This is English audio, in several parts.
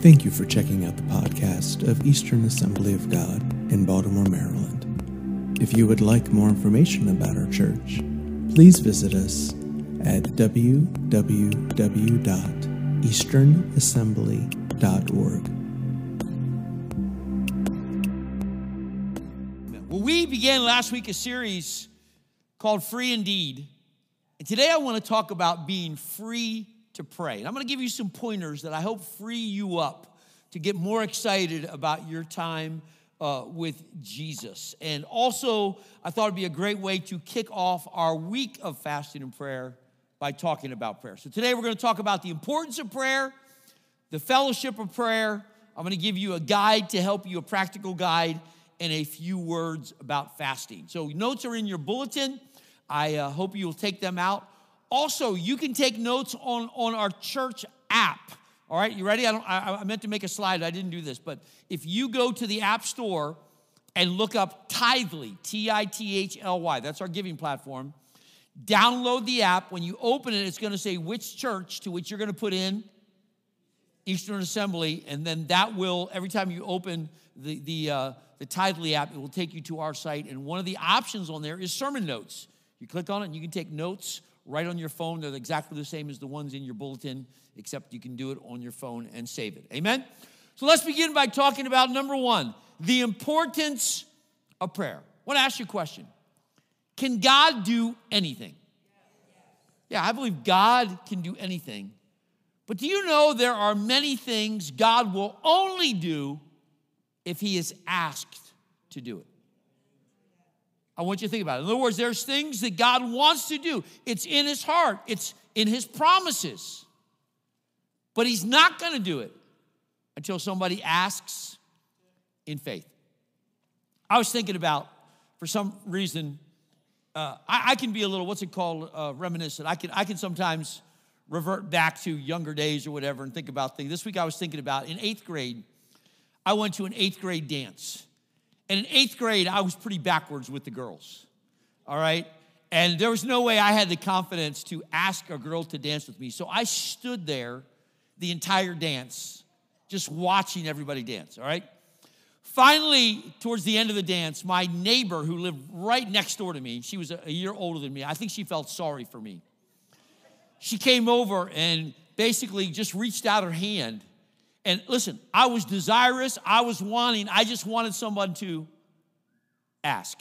Thank you for checking out the podcast of Eastern Assembly of God in Baltimore, Maryland. If you would like more information about our church, please visit us at www.easternassembly.org. Well, we began last week a series called Free Indeed. And today I want to talk about being free to pray. And I'm going to give you some pointers that I hope free you up to get more excited about your time uh, with Jesus. And also, I thought it'd be a great way to kick off our week of fasting and prayer by talking about prayer. So today we're going to talk about the importance of prayer, the fellowship of prayer. I'm going to give you a guide to help you, a practical guide, and a few words about fasting. So notes are in your bulletin. I uh, hope you'll take them out. Also, you can take notes on, on our church app. All right, you ready? I, don't, I, I meant to make a slide. I didn't do this. But if you go to the App Store and look up Tithely, T I T H L Y, that's our giving platform, download the app. When you open it, it's going to say which church to which you're going to put in Eastern Assembly. And then that will, every time you open the, the, uh, the Tithely app, it will take you to our site. And one of the options on there is sermon notes. You click on it and you can take notes right on your phone. They're exactly the same as the ones in your bulletin, except you can do it on your phone and save it. Amen? So let's begin by talking about number one, the importance of prayer. I want to ask you a question Can God do anything? Yeah, I believe God can do anything. But do you know there are many things God will only do if He is asked to do it? I want you to think about it. In other words, there's things that God wants to do. It's in his heart, it's in his promises. But he's not going to do it until somebody asks in faith. I was thinking about, for some reason, uh, I, I, can be a little, what's it called, uh, reminiscent. I can, I can sometimes revert back to younger days or whatever and think about things. This week I was thinking about in eighth grade, I went to an eighth grade dance. And in eighth grade, I was pretty backwards with the girls, all right? And there was no way I had the confidence to ask a girl to dance with me. So I stood there the entire dance, just watching everybody dance, all right? Finally, towards the end of the dance, my neighbor who lived right next door to me, she was a year older than me, I think she felt sorry for me. She came over and basically just reached out her hand and listen, I was desirous, I was wanting, I just wanted someone to ask.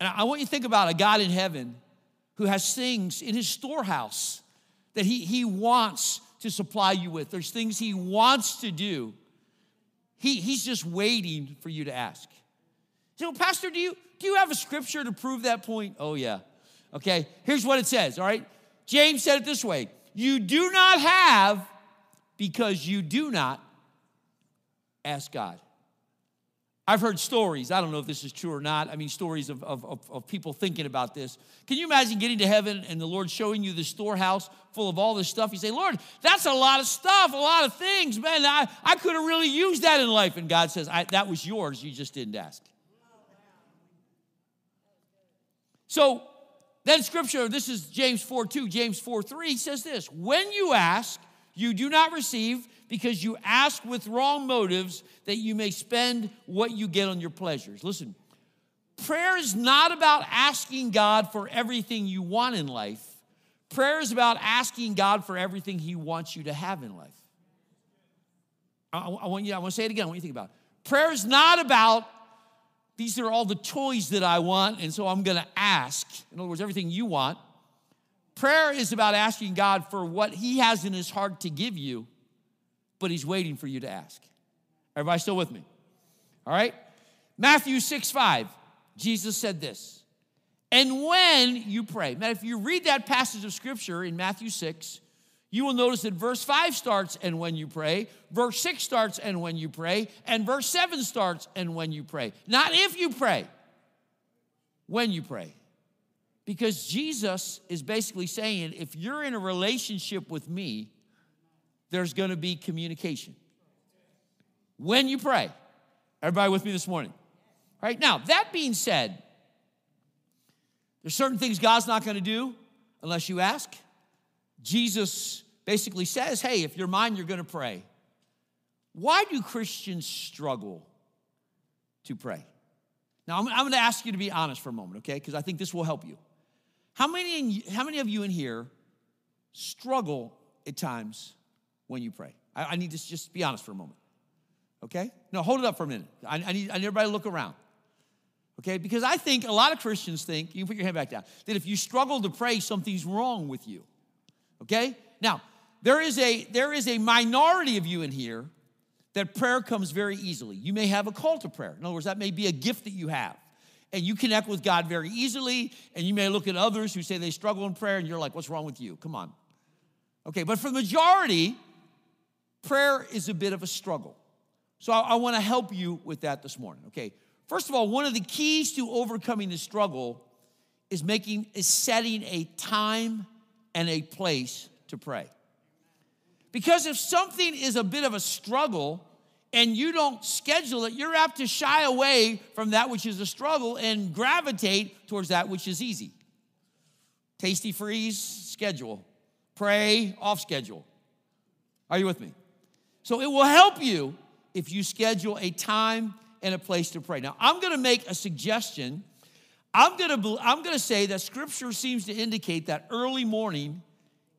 And I want you to think about a God in heaven who has things in his storehouse that he, he wants to supply you with. There's things he wants to do. He, he's just waiting for you to ask. So, Pastor, do you, do you have a scripture to prove that point? Oh, yeah. Okay, here's what it says, all right? James said it this way You do not have because you do not ask God. I've heard stories, I don't know if this is true or not. I mean, stories of, of, of, of, people thinking about this. Can you imagine getting to heaven and the Lord showing you the storehouse full of all this stuff? You say, Lord, that's a lot of stuff, a lot of things. Man, I, I could have really used that in life. And God says, I That was yours, you just didn't ask. So, then scripture, this is James 4 2, James 4 3 says this When you ask, you do not receive because you ask with wrong motives that you may spend what you get on your pleasures. Listen, prayer is not about asking God for everything you want in life. Prayer is about asking God for everything He wants you to have in life. I, I want you, I want to say it again. I want you to think about it. Prayer is not about these are all the toys that I want, and so I'm going to ask. In other words, everything you want. Prayer is about asking God for what He has in His heart to give you, but He's waiting for you to ask. Everybody still with me? All right? Matthew 6 5, Jesus said this. And when you pray, now if you read that passage of scripture in Matthew 6, you will notice that verse 5 starts and when you pray, verse 6 starts and when you pray, and verse 7 starts and when you pray. Not if you pray, when you pray. Because Jesus is basically saying if you're in a relationship with me, there's going to be communication. When you pray, everybody with me this morning? Right, now, that being said, there's certain things God's not going to do unless you ask. Jesus basically says, hey, if you're mine, you're going to pray. why do Christians struggle to pray? Now, I'm, I'm going to ask you to be honest for a moment, okay? Because I think this will help you. How many, in, how many of you in here struggle at times when you pray? I, I need to just be honest for a moment, okay? No, hold it up for a minute. I, I, need, I need everybody to look around, okay? Because I think a lot of Christians think, you put your hand back down, that if you struggle to pray, something's wrong with you, okay? Now, there is a, there is a minority of you in here that prayer comes very easily. You may have a call to prayer. In other words, that may be a gift that you have. And you connect with God very easily. And you may look at others who say they struggle in prayer, and you're like, what's wrong with you? Come on. Okay, but for the majority, prayer is a bit of a struggle. So I, I want to help you with that this morning. Okay, first of all, one of the keys to overcoming the struggle is making is setting a time and a place to pray. Because if something is a bit of a struggle and you don't schedule it, you're apt to shy away from that which is a struggle and gravitate towards that which is easy. Tastee-Freez, schedule. Pray, off schedule. Are you with me? So it will help you if you schedule a time and a place to pray. Now, I'm to make a suggestion. I'm to I'm to say that scripture seems to indicate that early morning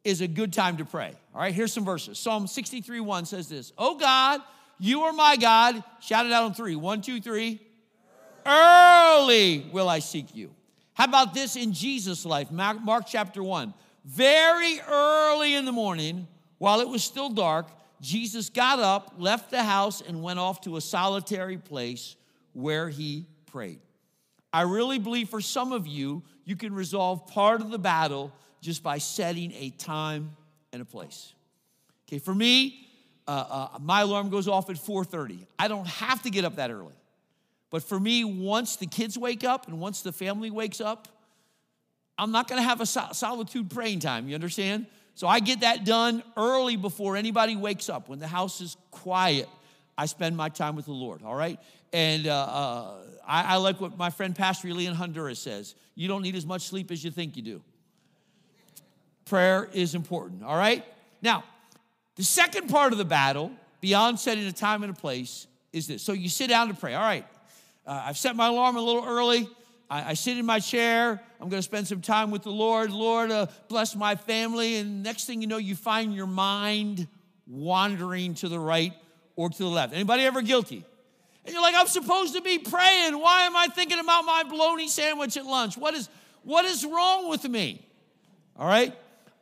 is a good time to pray. All right, here's some verses. Psalm 63 1 says this Oh God, you are my God. Shout it out on three. One, two, three. Early will I seek you. How about this in Jesus' life? Mark, chapter 1. Very early in the morning, while it was still dark, Jesus got up, left the house, and went off to a solitary place where he prayed. I really believe for some of you, you can resolve part of the battle just by setting a time and a place. Okay, for me, uh, uh, my alarm goes off at 4:30. I don't have to get up that early, but for me, once the kids wake up and once the family wakes up, I'm not going to have a solitude praying time. You understand? So I get that done early before anybody wakes up. When the house is quiet, I spend my time with the Lord. All right, and uh, uh I, I like what my friend Pastor Lee in Honduras says. You don't need as much sleep as you think you do prayer is important, all right? Now, the second part of the battle, beyond setting a time and a place, is this. So you sit down to pray. All right, uh, I've set my alarm a little early. I, I sit in my chair. I'm going to spend some time with the Lord. Lord, uh, bless my family. And next thing you know, you find your mind wandering to the right or to the left. Anybody ever guilty? And you're like, I'm supposed to be praying. Why am I thinking about my bologna sandwich at lunch? What is, what is wrong with me? All right?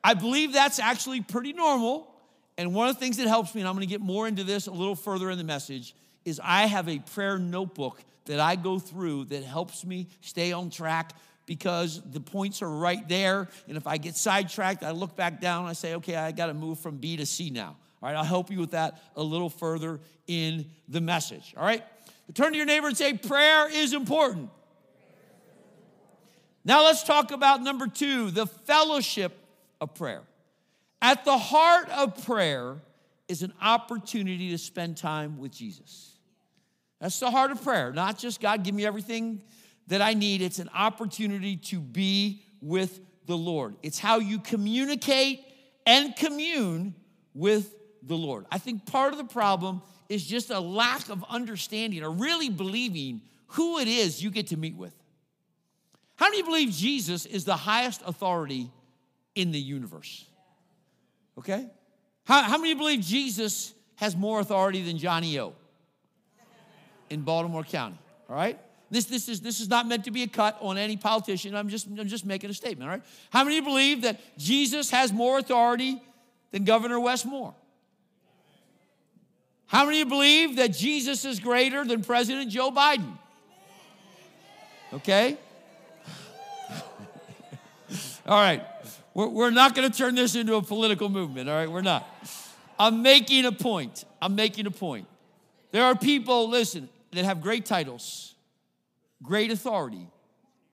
I believe that's actually pretty normal. And one of the things that helps me, and I'm going to get more into this a little further in the message, is I have a prayer notebook that I go through that helps me stay on track because the points are right there. And if I get sidetracked, I look back down I say, okay, I got to move from B to C now. All right, I'll help you with that a little further in the message. All right, turn to your neighbor and say, prayer is important. Now let's talk about number two the fellowship of prayer. At the heart of prayer is an opportunity to spend time with Jesus. That's the heart of prayer, not just God, give me everything that I need. It's an opportunity to be with the Lord. It's how you communicate and commune with the Lord. I think part of the problem is just a lack of understanding or really believing who it is you get to meet with. How do you believe Jesus is the highest authority in the universe. Okay? How, how many believe Jesus has more authority than Johnny O in Baltimore County? All right? This, this, is, this is not meant to be a cut on any politician. I'm just, I'm just making a statement, all right? How many believe that Jesus has more authority than Governor Wes Moore? How many believe that Jesus is greater than President Joe Biden? Okay? all right. We're, we're not going to turn this into a political movement, all right? We're not. I'm making a point. I'm making a point. There are people, listen, that have great titles, great authority,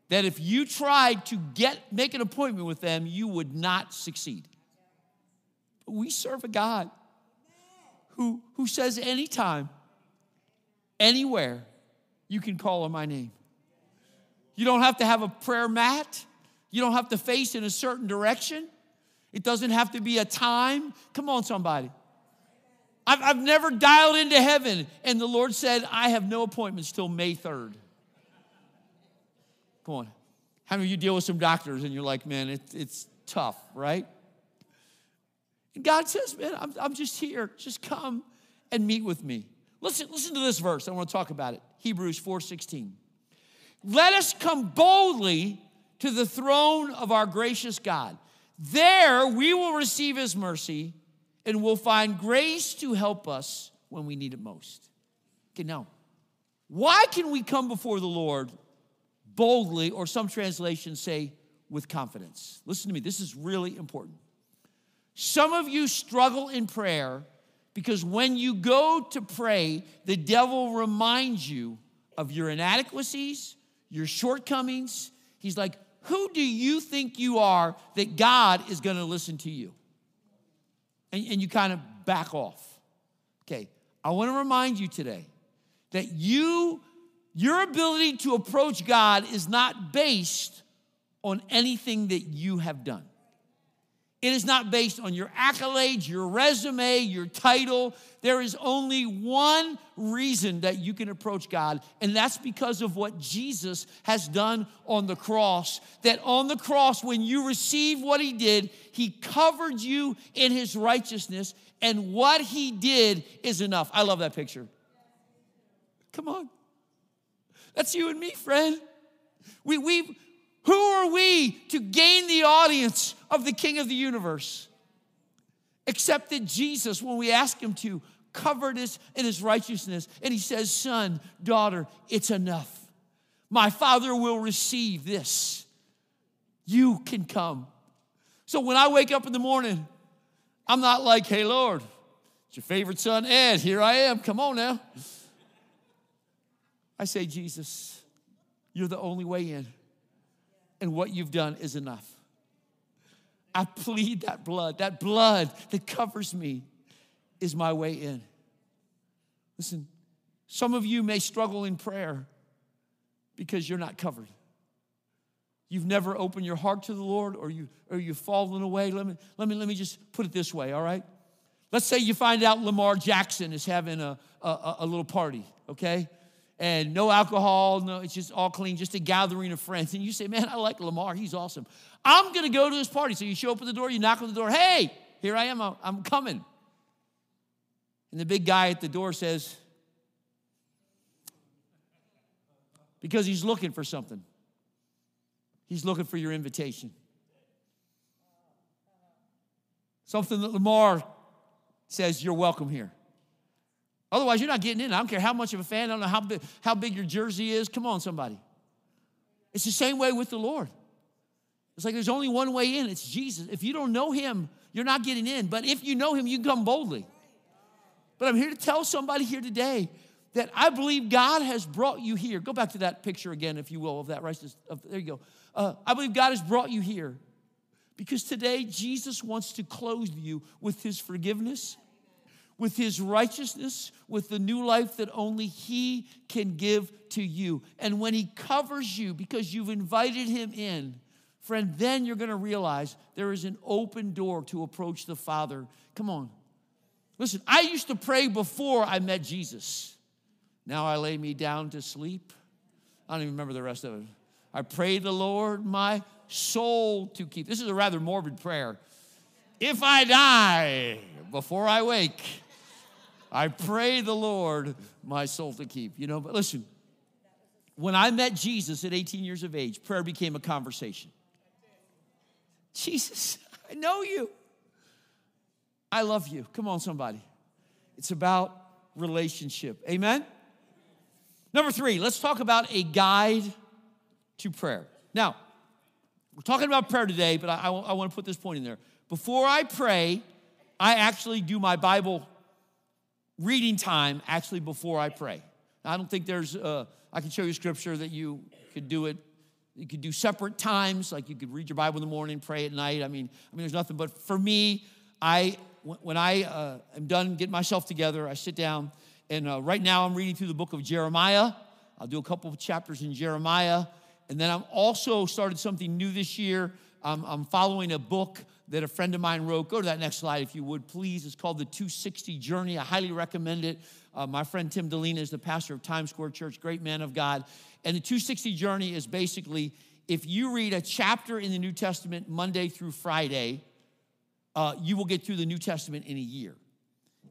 that if you tried to get make an appointment with them, you would not succeed. But we serve a God who, who says anytime, anywhere, you can call on my name. You don't have to have a prayer mat. You don't have to face in a certain direction. It doesn't have to be a time. Come on, somebody. I've, I've never dialed into heaven. And the Lord said, I have no appointments till May 3rd. Come on. How many of you deal with some doctors and you're like, man, it, it's tough, right? And God says, man, I'm, I'm just here. Just come and meet with me. Listen, listen to this verse. I want to talk about it. Hebrews 4:16. Let us come boldly to the throne of our gracious God. There we will receive his mercy and will find grace to help us when we need it most. Okay, now, why can we come before the Lord boldly, or some translations say with confidence? Listen to me, this is really important. Some of you struggle in prayer because when you go to pray, the devil reminds you of your inadequacies, your shortcomings. He's like, Who do you think you are that God is going to listen to you? And, and you kind of back off. Okay, I want to remind you today that you, your ability to approach God is not based on anything that you have done. It is not based on your accolades, your resume, your title. There is only one reason that you can approach God, and that's because of what Jesus has done on the cross. That on the cross, when you receive what He did, He covered you in His righteousness, and what He did is enough. I love that picture. Come on. That's you and me, friend. We, we, who are we to gain the audience of the King of the universe? Except that Jesus, when we ask him to, covered us in his righteousness. And he says, Son, daughter, it's enough. My Father will receive this. You can come. So when I wake up in the morning, I'm not like, hey, Lord, it's your favorite son, Ed. Here I am. Come on now. I say, Jesus, you're the only way in and what you've done is enough. I plead that blood, that blood that covers me is my way in. Listen, some of you may struggle in prayer because you're not covered. You've never opened your heart to the Lord or, you, or you've fallen away. Let me, let, me, let me just put it this way, all right? Let's say you find out Lamar Jackson is having a, a, a little party, okay? and no alcohol, no, it's just all clean, just a gathering of friends. And you say, Man, I like Lamar, he's awesome. I'm gonna go to this party. So you show up at the door, you knock on the door, hey, here I am, I'm coming. And the big guy at the door says, because he's looking for something. He's looking for your invitation. Something that Lamar says, You're welcome here. Otherwise, you're not getting in. I don't care how much of a fan, I don't know how big, how big your jersey is. Come on, somebody. It's the same way with the Lord. It's like there's only one way in, it's Jesus. If you don't know him, you're not getting in. But if you know him, you can come boldly. But I'm here to tell somebody here today that I believe God has brought you here. Go back to that picture again, if you will, of that righteous. Of, there you go. Uh, I believe God has brought you here because today Jesus wants to clothe you with his forgiveness with his righteousness, with the new life that only he can give to you. And when he covers you because you've invited him in, friend, then you're going to realize there is an open door to approach the Father. Come on. Listen, I used to pray before I met Jesus. Now I lay me down to sleep. I don't even remember the rest of it. I pray the Lord my soul to keep. This is a rather morbid prayer. If I die before I wake, I pray the Lord my soul to keep. You know, but listen, when I met Jesus at 18 years of age, prayer became a conversation. Jesus, I know you. I love you. Come on, somebody. It's about relationship. Amen? Number three, let's talk about a guide to prayer. Now, we're talking about prayer today, but I, I, I want to put this point in there. Before I pray, I actually do my Bible reading time actually before I pray. I don't think there's, uh, I can show you scripture that you could do it. You could do separate times, like you could read your Bible in the morning, pray at night. I mean, I mean, there's nothing. But for me, I when I uh, am done getting myself together, I sit down, and uh, right now I'm reading through the book of Jeremiah. I'll do a couple of chapters in Jeremiah, and then I'm also started something new this year. I'm, I'm following a book that a friend of mine wrote. Go to that next slide if you would, please. It's called The 260 Journey. I highly recommend it. Uh, my friend Tim Dilena is the pastor of Times Square Church, great man of God. And the 260 Journey is basically if you read a chapter in the New Testament Monday through Friday, uh, you will get through the New Testament in a year.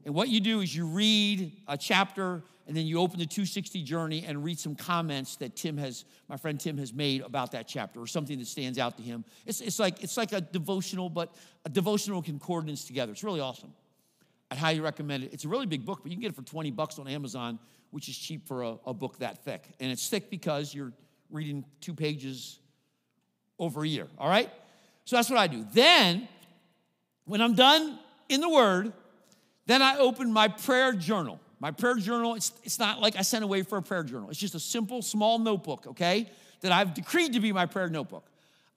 And what you do is you read a chapter and then you open the 260 journey and read some comments that Tim has, my friend Tim has made about that chapter or something that stands out to him. It's, it's, like, it's like a devotional, but a devotional concordance together. It's really awesome. I'd highly recommend it. It's a really big book, but you can get it for 20 bucks on Amazon, which is cheap for a, a book that thick. And it's thick because you're reading two pages over a year, all right? So that's what I do. Then, when I'm done in the Word, then I open my prayer journal. My prayer journal, it's, it's not like I sent away for a prayer journal. It's just a simple, small notebook, okay, that I've decreed to be my prayer notebook.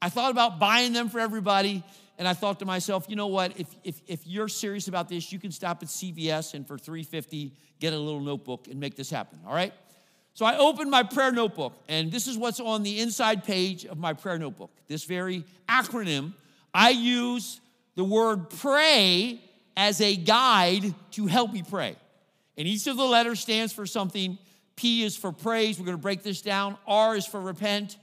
I thought about buying them for everybody, and I thought to myself, you know what? If, if, if you're serious about this, you can stop at CVS and for 350 get a little notebook and make this happen, all right? So I opened my prayer notebook, and this is what's on the inside page of my prayer notebook. This very acronym, I use the word pray as a guide to help me pray. And each of the letters stands for something. P is for praise. We're going to break this down. R is for repent.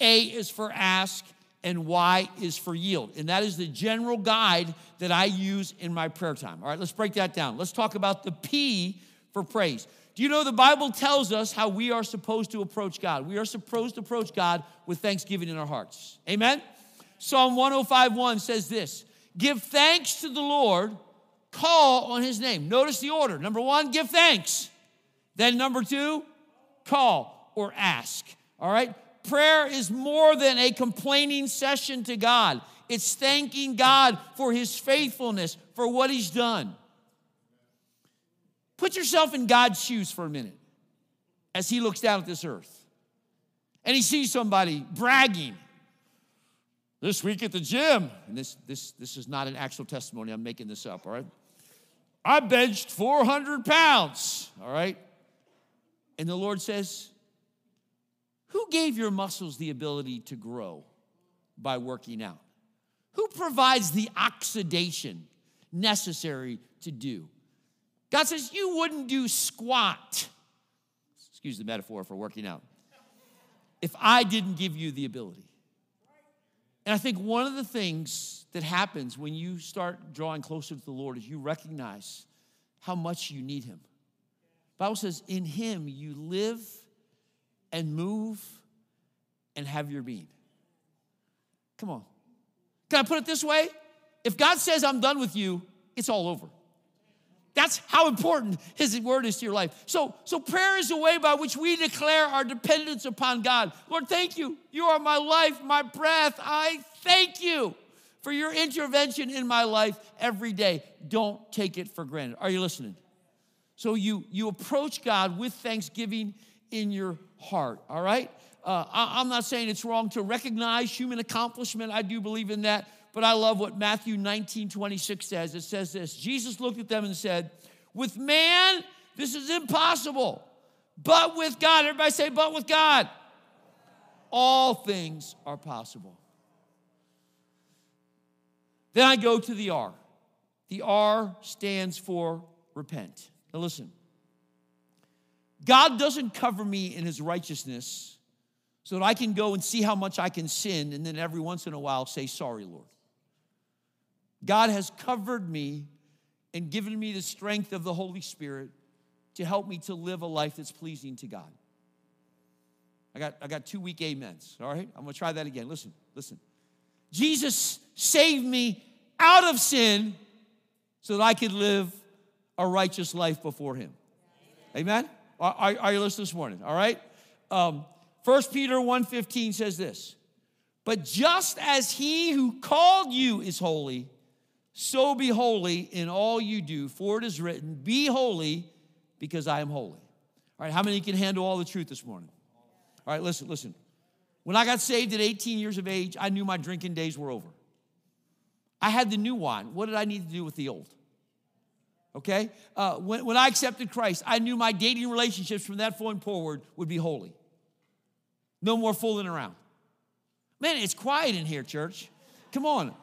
A is for ask. And Y is for yield. And that is the general guide that I use in my prayer time. All right, let's break that down. Let's talk about the P for praise. Do you know the Bible tells us how we are supposed to approach God? We are supposed to approach God with thanksgiving in our hearts. Amen? Psalm 105:1 says this Give thanks to the Lord, call on his name. Notice the order. Number one, give thanks. Then number two, call or ask. All right? Prayer is more than a complaining session to God. It's thanking God for his faithfulness, for what he's done. Put yourself in God's shoes for a minute as He looks down at this earth and He sees somebody bragging this week at the gym. And this, this, this is not an actual testimony, I'm making this up, all right? I benched 400 pounds, all right? And the Lord says, Who gave your muscles the ability to grow by working out? Who provides the oxidation necessary to do? God says, You wouldn't do squat, excuse the metaphor for working out, if I didn't give you the ability. And I think one of the things that happens when you start drawing closer to the Lord is you recognize how much you need Him. The Bible says, In Him you live and move and have your being. Come on. Can I put it this way? If God says, I'm done with you, it's all over. That's how important his word is to your life. So, so prayer is a way by which we declare our dependence upon God. Lord, thank you. You are my life, my breath. I thank you for your intervention in my life every day. Don't take it for granted. Are you listening? So you you approach God with thanksgiving in your heart. All right. Uh, I, I'm not saying it's wrong to recognize human accomplishment. I do believe in that. But I love what Matthew 19 26 says. It says this Jesus looked at them and said, With man, this is impossible. But with God, everybody say, but with God, all things are possible. Then I go to the R. The R stands for repent. Now listen, God doesn't cover me in his righteousness so that I can go and see how much I can sin and then every once in a while say, Sorry, Lord. God has covered me and given me the strength of the Holy Spirit to help me to live a life that's pleasing to God. I got, I got two weak amens, all right? I'm gonna try that again. Listen, listen. Jesus saved me out of sin so that I could live a righteous life before Him. Amen? Are, are, you listening this morning? All right? Um, 1 Peter 1.15 says this, But just as He who called you is holy, so be holy in all you do, for it is written, Be holy because I am holy. All right, how many can handle all the truth this morning? All right, listen, listen. When I got saved at 18 years of age, I knew my drinking days were over. I had the new wine. What did I need to do with the old? Okay? Uh, when, when I accepted Christ, I knew my dating relationships from that point forward would be holy. No more fooling around. Man, it's quiet in here, church. Come on.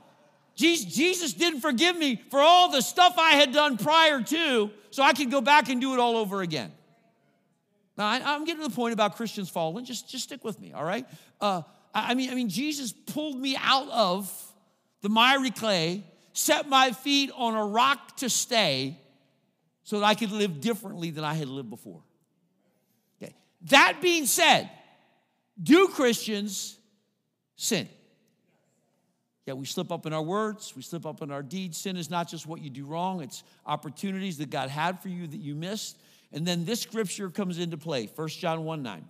Jesus didn't forgive me for all the stuff I had done prior to, so I could go back and do it all over again. Now, I, am getting to the point about Christians falling. Just, just stick with me, all right? Uh, I, mean, I mean, Jesus pulled me out of the miry clay, set my feet on a rock to stay, so that I could live differently than I had lived before. Okay. That being said, do Christians sin? Yeah, we slip up in our words, we slip up in our deeds. Sin is not just what you do wrong, it's opportunities that God had for you that you missed. And then this scripture comes into play 1 John 1 9.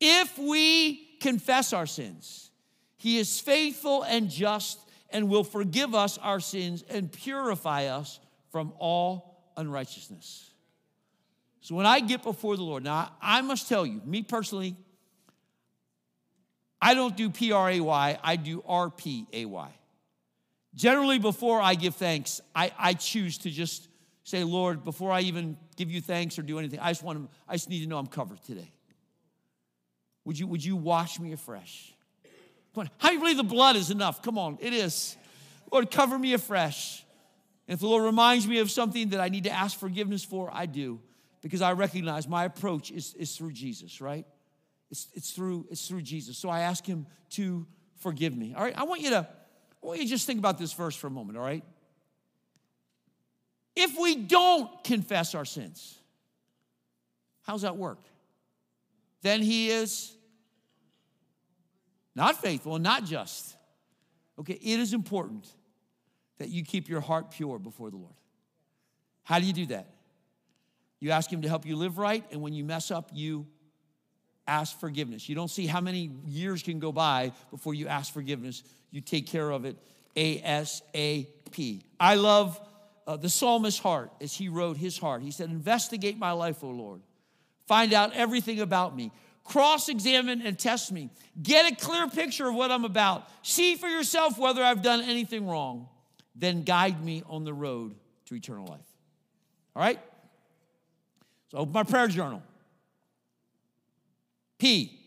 If we confess our sins, he is faithful and just and will forgive us our sins and purify us from unrighteousness. So when I get before the Lord, now I must tell you, me personally, I don't do P R A Y, I do R P A Y. Generally, before I give thanks, I, I choose to just say, Lord, before I even give you thanks or do anything, I just want to, I just need to know I'm covered today. Would you, would you wash me afresh? Come on. How do you believe the blood is enough? Come on, it is. Lord, cover me afresh. And if the Lord reminds me of something that I need to ask forgiveness for, I do, because I recognize my approach is, is through Jesus, right? It's, it's, through, it's through Jesus. So I ask him to forgive me. All right, I want you to I want you to just think about this verse for a moment, all right? If we don't confess our sins, how's that work? Then he is not faithful and not just. Okay, it is important that you keep your heart pure before the Lord. How do you do that? You ask Him to help you live right, and when you mess up, you ask forgiveness. You don't see how many years can go by before you ask forgiveness. You take care of it ASAP. I love uh, the psalmist's heart as he wrote his heart. He said, Investigate my life, O Lord. Find out everything about me. Cross examine and test me. Get a clear picture of what I'm about. See for yourself whether I've done anything wrong. Then guide me on the road to eternal life. All right? So open my prayer journal. P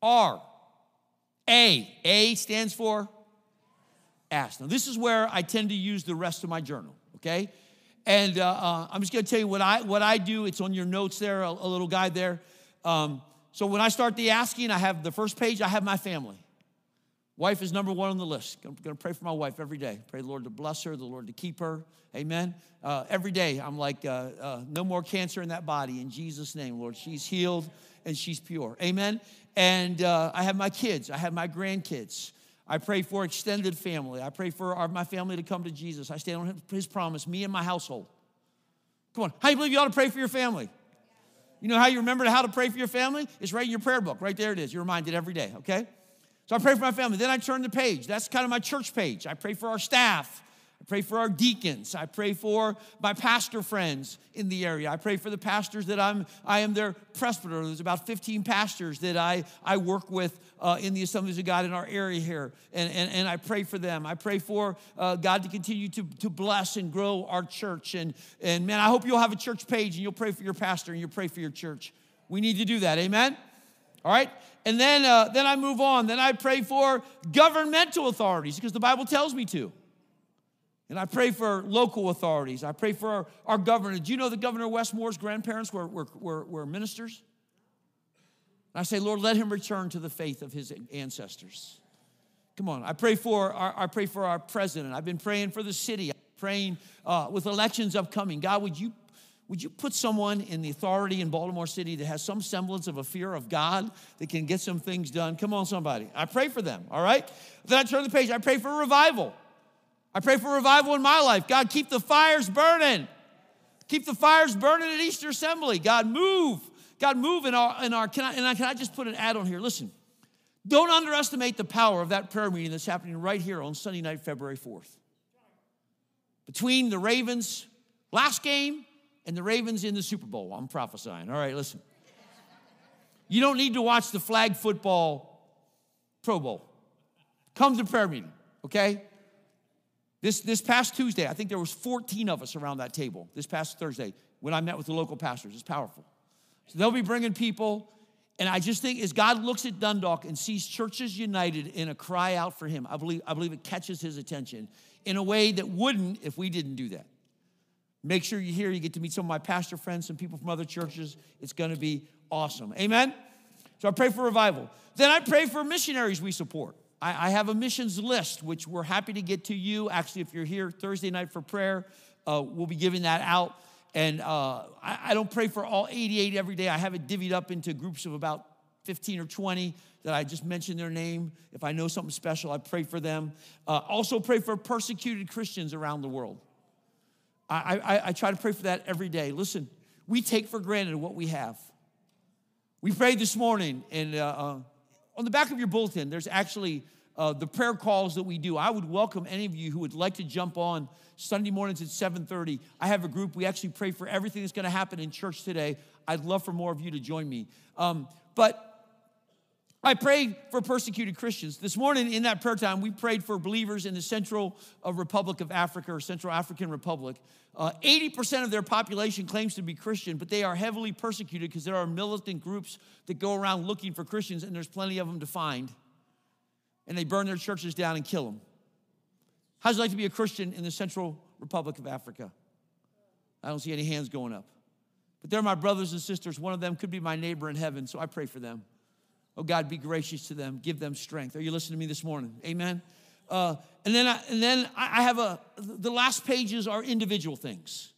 R A. A stands for ask. Now, this is where I tend to use the rest of my journal, okay? And uh, uh, I'm just gonna tell you what I, what I do. It's on your notes there, a, a little guide there. Um, so when I start the asking, I have the first page, I have my family. Wife is number one on the list. I'm gonna pray for my wife every day. Pray the Lord to bless her, the Lord to keep her. Amen. Uh, every day, I'm like, uh, uh, no more cancer in that body in Jesus' name, Lord. She's healed and she's pure. Amen. And uh, I have my kids, I have my grandkids. I pray for extended family. I pray for our, my family to come to Jesus. I stand on his promise, me and my household. Come on. How do you believe you ought to pray for your family? You know how you remember how to pray for your family? It's right in your prayer book. Right there it is. You're reminded every day, okay? So I pray for my family. Then I turn the page. That's kind of my church page. I pray for our staff. I pray for our deacons. I pray for my pastor friends in the area. I pray for the pastors that I'm, I am their presbyter. There's about 15 pastors that I, I work with uh, in the Assemblies of God in our area here. And, and, and I pray for them. I pray for uh, God to continue to, to bless and grow our church. And, and man, I hope you'll have a church page and you'll pray for your pastor and you'll pray for your church. We need to do that. Amen? All right? And then, uh, then I move on. Then I pray for governmental authorities because the Bible tells me to. And I pray for local authorities. I pray for our, our governor. Do you know that Governor Wes Moore's grandparents were, were, were, were ministers? And I say, Lord, let him return to the faith of his ancestors. Come on. I pray for our, I pray for our president. I've been praying for the city. I'm praying uh, with elections upcoming. God, would you would you put someone in the authority in Baltimore City that has some semblance of a fear of God that can get some things done? Come on, somebody. I pray for them, all right? Then I turn the page. I pray for revival. I pray for revival in my life. God, keep the fires burning. Keep the fires burning at Eastern Assembly. God, move. God, move in our, in our can I, and I, can I just put an ad on here? Listen, don't underestimate the power of that prayer meeting that's happening right here on Sunday night, February 4th. Between the Ravens' last game and the Ravens in the Super Bowl, I'm prophesying. All right, listen. You don't need to watch the flag football Pro Bowl. Come to prayer meeting, okay? This, this past Tuesday, I think there was 14 of us around that table this past Thursday when I met with the local pastors. It's powerful. So they'll be bringing people And I just think as God looks at Dundalk and sees churches united in a cry out for him, I believe, I believe it catches his attention in a way that wouldn't if we didn't do that. Make sure you're here. You get to meet some of my pastor friends, some people from other churches. It's going to be awesome. Amen? So I pray for revival. Then I pray for missionaries we support. I, I have a missions list, which we're happy to get to you. Actually, if you're here Thursday night for prayer, uh, we'll be giving that out. And uh, I, I don't pray for all 88 every day. I have it divvied up into groups of about 15 or 20 that I just mentioned their name. If I know something special, I pray for them. Uh, also, pray for persecuted Christians around the world. I, I, I, try to pray for that every day. Listen, we take for granted what we have. We prayed this morning, and uh, uh, on the back of your bulletin, there's actually uh, the prayer calls that we do. I would welcome any of you who would like to jump on Sunday mornings at 7:30. I have a group. We actually pray for everything that's going to happen in church today. I'd love for more of you to join me. Um, but I pray for persecuted Christians. This morning in that prayer time, we prayed for believers in the Central uh, Republic of Africa or Central African Republic. Uh, 80% of their population claims to be Christian, but they are heavily persecuted because there are militant groups that go around looking for Christians, and there's plenty of them to find and they burn their churches down and kill them. How's it like to be a Christian in the Central Republic of Africa? I don't see any hands going up. But they're my brothers and sisters. One of them could be my neighbor in heaven, so I pray for them. Oh, God, be gracious to them. Give them strength. Are you listening to me this morning? Amen. Uh, and then, I, and then I have a, the last pages are individual things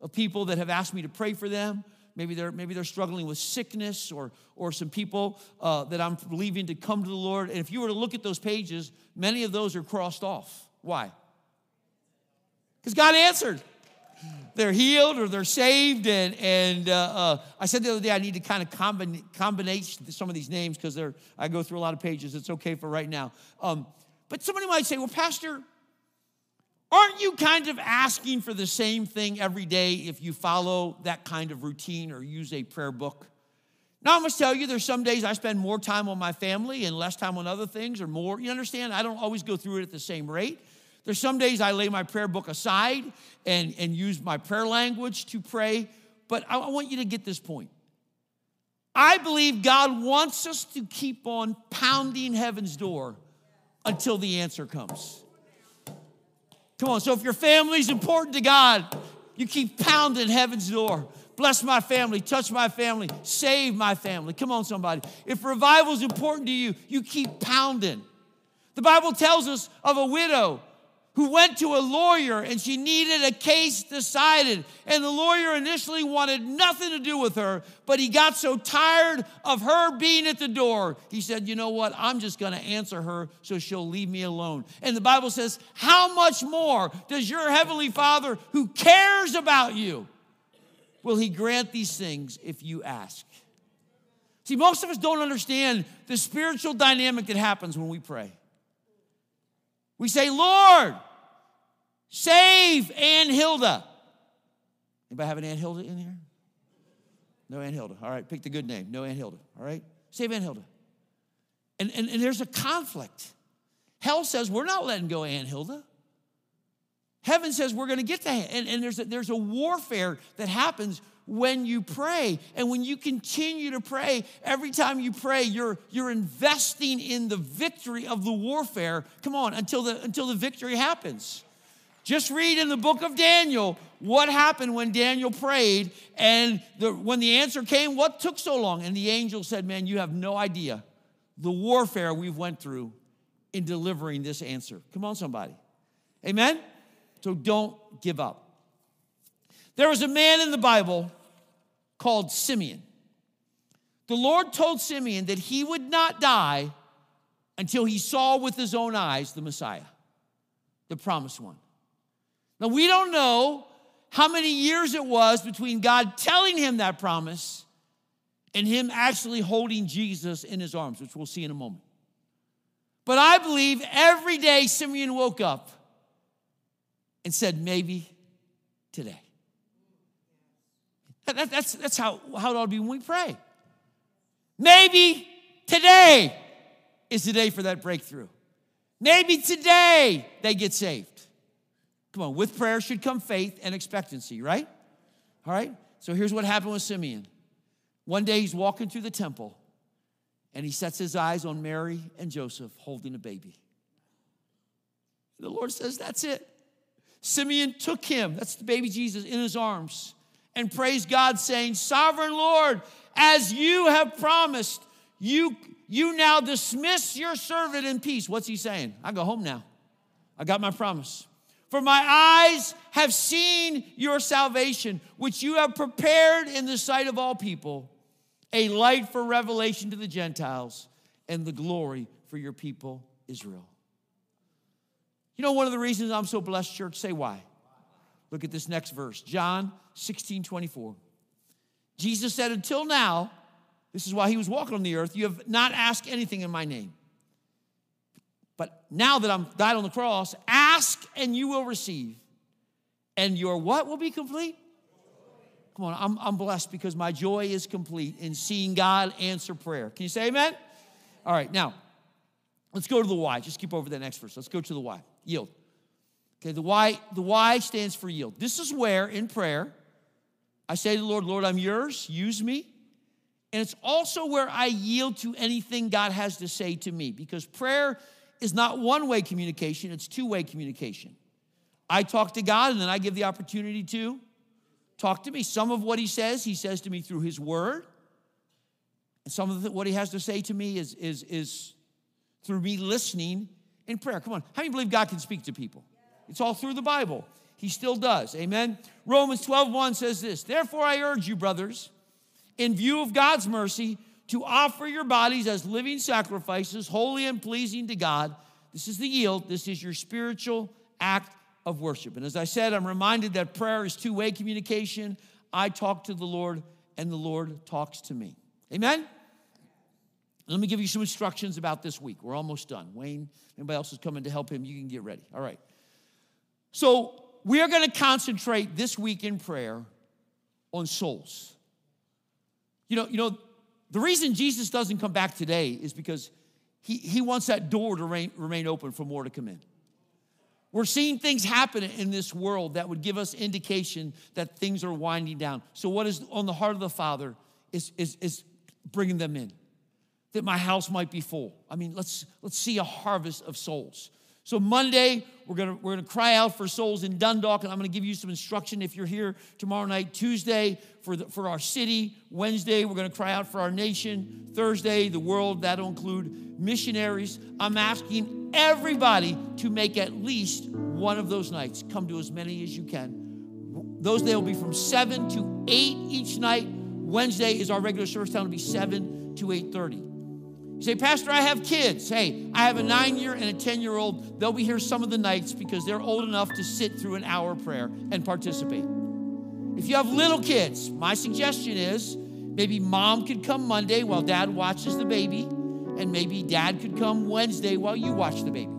of people that have asked me to pray for them Maybe they're, maybe they're struggling with sickness or, or some people uh, that I'm believing to come to the Lord. And if you were to look at those pages, many of those are crossed off. Why? Because God answered. They're healed or they're saved. And, and uh, uh, I said the other day I need to kind of combine, combine some of these names because I go through a lot of pages. It's okay for right now. Um, but somebody might say, well, Pastor, Aren't you kind of asking for the same thing every day if you follow that kind of routine or use a prayer book? Now, I must tell you, there's some days I spend more time on my family and less time on other things or more. You understand? I don't always go through it at the same rate. There's some days I lay my prayer book aside and, and use my prayer language to pray, but I, want you to get this point. I believe God wants us to keep on pounding heaven's door until the answer comes. Come on, so if your family's important to God, you keep pounding heaven's door. Bless my family, touch my family, save my family. Come on, somebody. If revival is important to you, you keep pounding. The Bible tells us of a widow who went to a lawyer and she needed a case decided. And the lawyer initially wanted nothing to do with her, but he got so tired of her being at the door, he said, You know what? I'm just going to answer her so she'll leave me alone. And the Bible says, How much more does your heavenly Father who cares about you? Will he grant these things if you ask? See, most of us don't understand the spiritual dynamic that happens when we pray. We say, Lord, Save Aunt Hilda. Anybody have an Aunt Hilda in here? No Aunt Hilda. All right, pick the good name. No Aunt Hilda. All right? Save Aunt Hilda. And, and, and there's a conflict. Hell says we're not letting go Aunt Hilda. Heaven says we're going to get to and, and there's a, there's a warfare that happens when you pray. And when you continue to pray, every time you pray, you're, you're investing in the victory of the warfare. Come on, until the, until the victory happens. Just read in the book of Daniel what happened when Daniel prayed and the, when the answer came, what took so long? And the angel said, Man, you have no idea the warfare we've went through in delivering this answer. Come on, somebody. Amen? So don't give up. There was a man in the Bible called Simeon. The Lord told Simeon that he would not die until he saw with his own eyes the Messiah, the promised one. Now, we don't know how many years it was between God telling him that promise and him actually holding Jesus in his arms, which we'll see in a moment. But I believe every day Simeon woke up and said, maybe today. That, that's, that's how, how it ought to be when we pray. Maybe today is the day for that breakthrough. Maybe today they get saved. Come on, with prayer should come faith and expectancy, right? All right? So here's what happened with Simeon. One day he's walking through the temple and he sets his eyes on Mary and Joseph holding a baby. The Lord says, That's it. Simeon took him, that's the baby Jesus, in his arms and praised God, saying, Sovereign Lord, as you have promised, you, you now dismiss your servant in peace. What's he saying? I go home now. I got my promise. For my eyes have seen your salvation, which you have prepared in the sight of all people, a light for revelation to the Gentiles and the glory for your people, Israel. You know, one of the reasons I'm so blessed, church, say why. Look at this next verse John 16 24. Jesus said, Until now, this is why he was walking on the earth, you have not asked anything in my name. But now that I'm died on the cross, ask and you will receive. And your what will be complete? Come on, I'm, I'm blessed because my joy is complete in seeing God answer prayer. Can you say amen? All right, now, let's go to the why. Just keep over that next verse. Let's go to the why. Yield. Okay, the why, the why stands for yield. This is where in prayer I say to the Lord, Lord, I'm yours, use me. And it's also where I yield to anything God has to say to me because prayer is not one way communication, it's two way communication. I talk to God and then I give the opportunity to talk to me. Some of what He says, He says to me through His Word. And some of what He has to say to me is, is, is through me listening in prayer. Come on, how many believe God can speak to people? It's all through the Bible. He still does. Amen. Romans 12, 1 says this Therefore, I urge you, brothers, in view of God's mercy, to offer your bodies as living sacrifices, holy and pleasing to God. This is the yield. This is your spiritual act of worship. And as I said, I'm reminded that prayer is two way communication. I talk to the Lord, and the Lord talks to me. Amen? Let me give you some instructions about this week. We're almost done. Wayne, anybody else is coming to help him, you can get ready. All right. So, we are going to concentrate this week in prayer on souls. You know, you know, the reason Jesus doesn't come back today is because he, he wants that door to remain, remain open for more to come in. We're seeing things happen in this world that would give us indication that things are winding down. So, what is on the heart of the Father is, is, is bringing them in, that my house might be full. I mean, let's, let's see a harvest of souls. So Monday, we're gonna, we're gonna cry out for souls in Dundalk, and I'm gonna give you some instruction if you're here tomorrow night. Tuesday, for, the, for our city. Wednesday, we're gonna cry out for our nation. Thursday, the world. That'll include missionaries. I'm asking everybody to make at least one of those nights. Come to as many as you can. Those days will be from 7 to 8 each night. Wednesday is our regular service time. It'll be 7 to 8.30. You say, Pastor, I have kids. Hey, I have a nine year and a 10 year old. They'll be here some of the nights because they're old enough to sit through an hour prayer and participate. If you have little kids, my suggestion is maybe mom could come Monday while dad watches the baby, and maybe dad could come Wednesday while you watch the baby.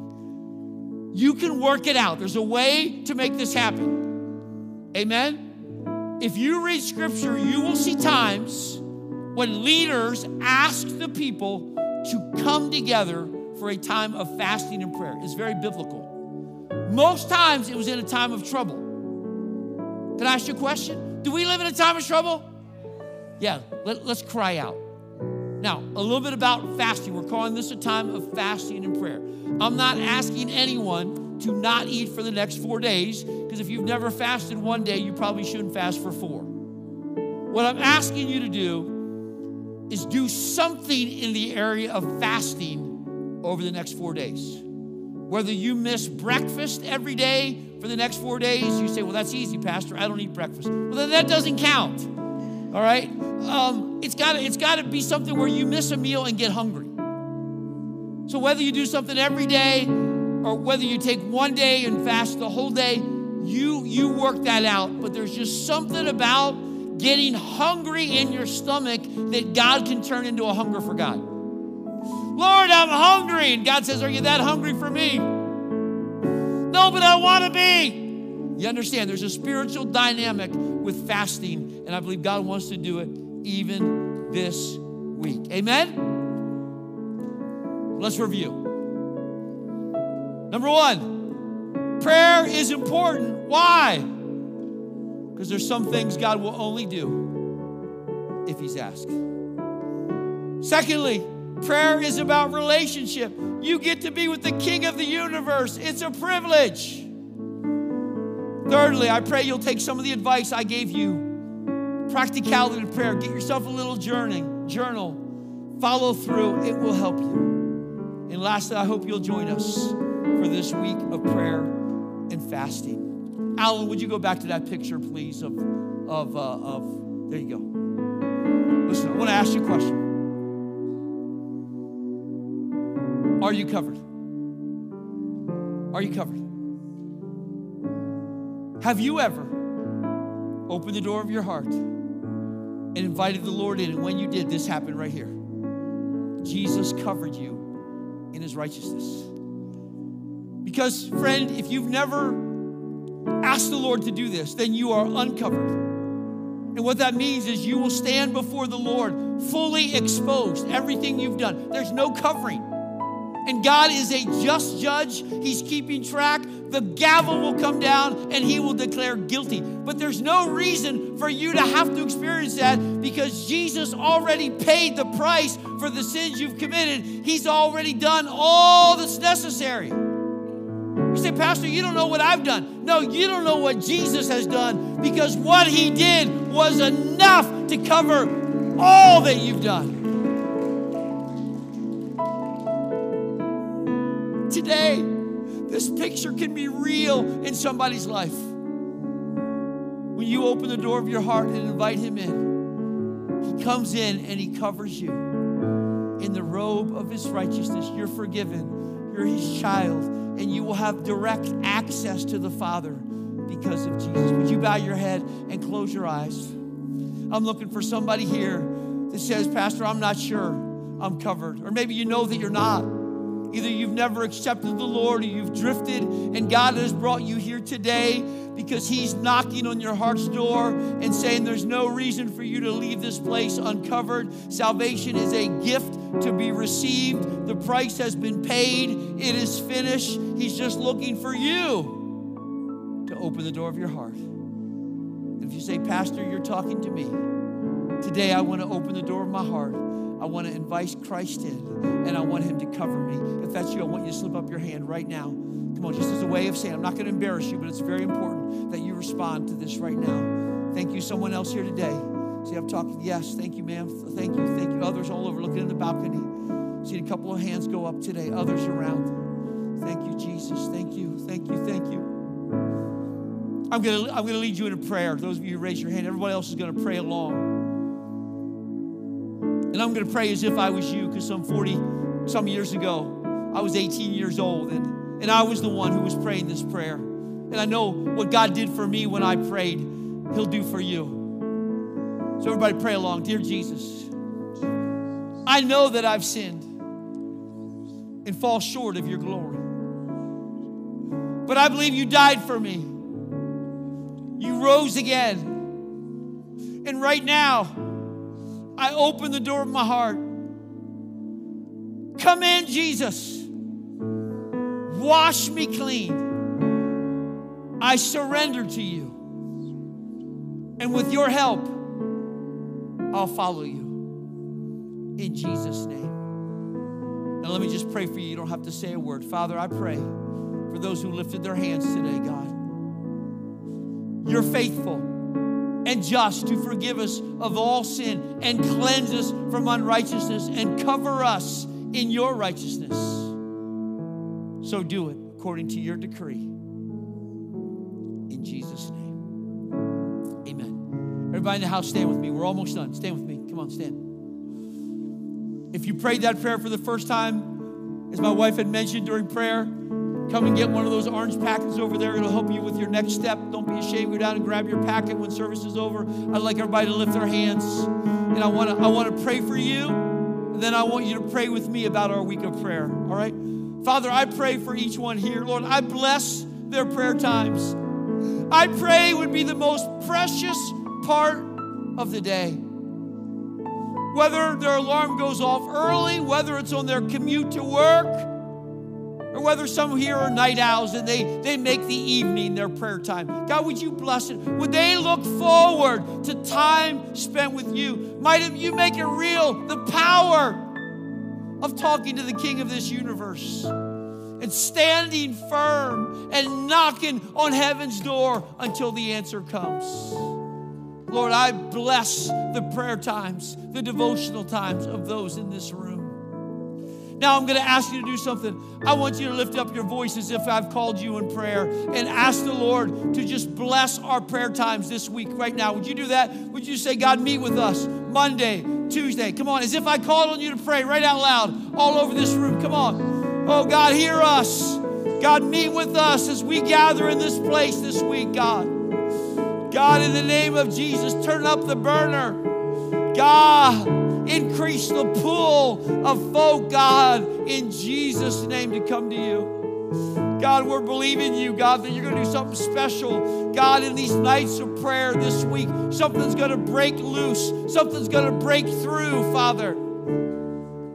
You can work it out. There's a way to make this happen. Amen? If you read scripture, you will see times when leaders ask the people to come together for a time of fasting and prayer. It's very biblical. Most times it was in a time of trouble. Can I ask you a question? Do we live in a time of trouble? Yeah, let, us cry out. Now, a little bit about fasting. We're calling this a time of fasting and prayer. I'm not asking anyone to not eat for the next four days, because if you've never fasted one day, you probably shouldn't fast for four. What I'm asking you to do is do something in the area of fasting over the next four days. Whether you miss breakfast every day for the next four days, you say, Well, that's easy, Pastor. I don't eat breakfast. Well, then that doesn't count. All right? Um, it's got it's to be something where you miss a meal and get hungry. So, whether you do something every day or whether you take one day and fast the whole day, you, you work that out. But there's just something about getting hungry in your stomach that God can turn into a hunger for God. Lord, I'm hungry. And God says, Are you that hungry for me? No, but I want to be. You understand, there's a spiritual dynamic with fasting, and I believe God wants to do it even this week. Amen? Let's review. Number one, prayer is important. Why? Because there's some things God will only do if He's asked. Secondly, Prayer is about relationship. You get to be with the King of the universe. It's a privilege. Thirdly, I pray you'll take some of the advice I gave you. Practicality of prayer. Get yourself a little journal. Journal. Follow through. It will help you. And lastly, I hope you'll join us for this week of prayer and fasting. Alan, would you go back to that picture, please, of, of, uh, of there you go. Listen, I want to ask you a question. Are you covered? Are you covered? Have you ever opened the door of your heart and invited the Lord in? And when you did, this happened right here. Jesus covered you in his righteousness. Because, friend, if you've never asked the Lord to do this, then you are uncovered. And what that means is you will stand before the Lord fully exposed, everything you've done. There's no covering. And God is a just judge. He's keeping track. The gavel will come down and he will declare guilty. But there's no reason for you to have to experience that because Jesus already paid the price for the sins you've committed. He's already done all that's necessary. You say, Pastor, you don't know what I've done. No, you don't know what Jesus has done because what he did was enough to cover all that you've done. Today, this picture can be real in somebody's life. When you open the door of your heart and invite him in, he comes in and he covers you in the robe of his righteousness. You're forgiven, you're his child, and you will have direct access to the Father because of Jesus. Would you bow your head and close your eyes? I'm looking for somebody here that says, Pastor, I'm not sure I'm covered. Or maybe you know that you're not. Either you've never accepted the Lord or you've drifted, and God has brought you here today because He's knocking on your heart's door and saying there's no reason for you to leave this place uncovered. Salvation is a gift to be received, the price has been paid, it is finished. He's just looking for you to open the door of your heart. If you say, Pastor, you're talking to me, today I want to open the door of my heart. I want to invite Christ in and I want Him to cover me. If that's you, I want you to slip up your hand right now. Come on, just as a way of saying, I'm not going to embarrass you, but it's very important that you respond to this right now. Thank you, someone else here today. See, I'm talking, yes, thank you, ma'am. Thank you, thank you. Others all over looking in the balcony. See a couple of hands go up today, others around. Thank you, Jesus. Thank you, thank you, thank you. I'm going to I'm going to lead you in a prayer. Those of you who raise your hand, everybody else is going to pray along. And I'm going to pray as if I was you because some 40 some years ago, I was 18 years old and, and I was the one who was praying this prayer. And I know what God did for me when I prayed, He'll do for you. So, everybody, pray along. Dear Jesus, I know that I've sinned and fall short of your glory. But I believe you died for me. You rose again. And right now, I open the door of my heart. Come in, Jesus. Wash me clean. I surrender to you. And with your help, I'll follow you. In Jesus' name. Now, let me just pray for you. You don't have to say a word. Father, I pray for those who lifted their hands today, God. You're faithful and just to forgive us of all sin and cleanse us from unrighteousness and cover us in your righteousness. So do it according to your decree. In Jesus' name. Amen. Everybody in the house, stand with me. We're almost done. Stand with me. Come on, stand. If you prayed that prayer for the first time, as my wife had mentioned during prayer, Come and get one of those orange packets over there. It'll help you with your next step. Don't be ashamed. Go down and grab your packet when service is over. I'd like everybody to lift their hands. And I want to I want to pray for you. And then I want you to pray with me about our week of prayer. All right? Father, I pray for each one here. Lord, I bless their prayer times. I pray would be the most precious part of the day. Whether their alarm goes off early, whether it's on their commute to work, or whether some here are night owls and they, they make the evening their prayer time. God, would you bless it? Would they look forward to time spent with you? Might you make it real, the power of talking to the King of this universe and standing firm and knocking on heaven's door until the answer comes. Lord, I bless the prayer times, the devotional times of those in this room. Now I'm going to ask you to do something. I want you to lift up your voice as if I've called you in prayer and ask the Lord to just bless our prayer times this week right now. Would you do that? Would you say, God, meet with us Monday, Tuesday? Come on, as if I called on you to pray right out loud all over this room. Come on. Oh, God, hear us. God, meet with us as we gather in this place this week, God. God, in the name of Jesus, turn up the burner. God, Increase the pull of folk, God, in Jesus' name to come to you. God, we're believing you, God, that you're going to do something special, God, in these nights of prayer this week. Something's going to break loose, something's going to break through, Father,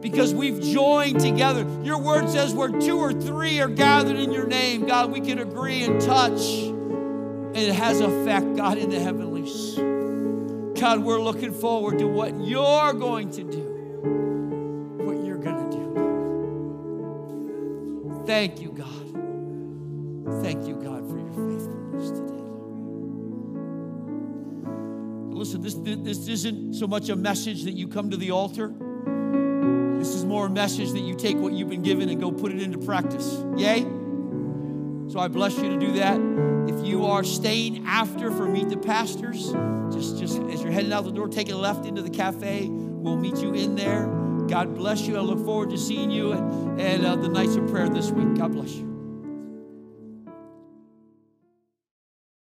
because we've joined together. Your word says where two or three are gathered in your name, God, we can agree and touch, and it has effect, God, in the heavenlies. God, we're looking forward to what you're going to do. What you're going to do. Thank you, God. Thank you, God, for your faithfulness today. Listen, this, this isn't so much a message that you come to the altar. This is more a message that you take what you've been given and go put it into practice. Yay? So I bless you to do that. If you are staying after for Meet the Pastors, just, just as you're heading out the door, take a left into the cafe. We'll meet you in there. God bless you. I look forward to seeing you and, and uh, the nights of prayer this week. God bless you.